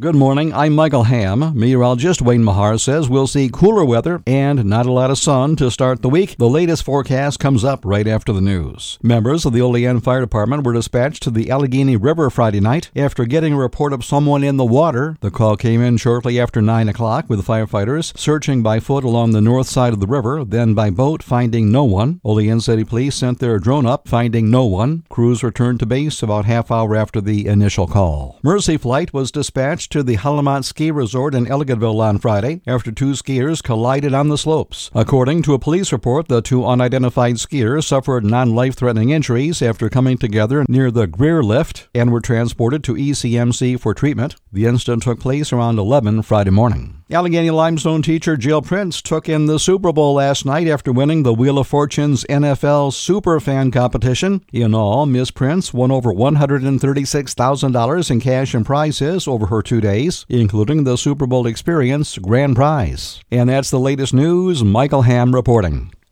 Good morning. I'm Michael Ham. Meteorologist Wayne Mahar says we'll see cooler weather and not a lot of sun to start the week. The latest forecast comes up right after the news. Members of the Olean Fire Department were dispatched to the Allegheny River Friday night after getting a report of someone in the water. The call came in shortly after 9 o'clock with firefighters searching by foot along the north side of the river, then by boat, finding no one. Olean City Police sent their drone up, finding no one. Crews returned to base about half hour after the initial call. Mercy Flight was dispatched to the HoliMont Ski Resort in Ellicottville on Friday after two skiers collided on the slopes. According to a police report, the two unidentified skiers suffered non life threatening injuries after coming together near the Greer lift and were transported to ECMC for treatment. The incident took place around 11 Friday morning. Allegany Limestone teacher Jill Prince took in the Super Bowl last night after winning the Wheel of Fortune's NFL Super Fan competition. In all, Miss Prince won over $136,000 in cash and prizes over her two days, including the Super Bowl Experience grand prize. And that's the latest news. Michael Ham reporting.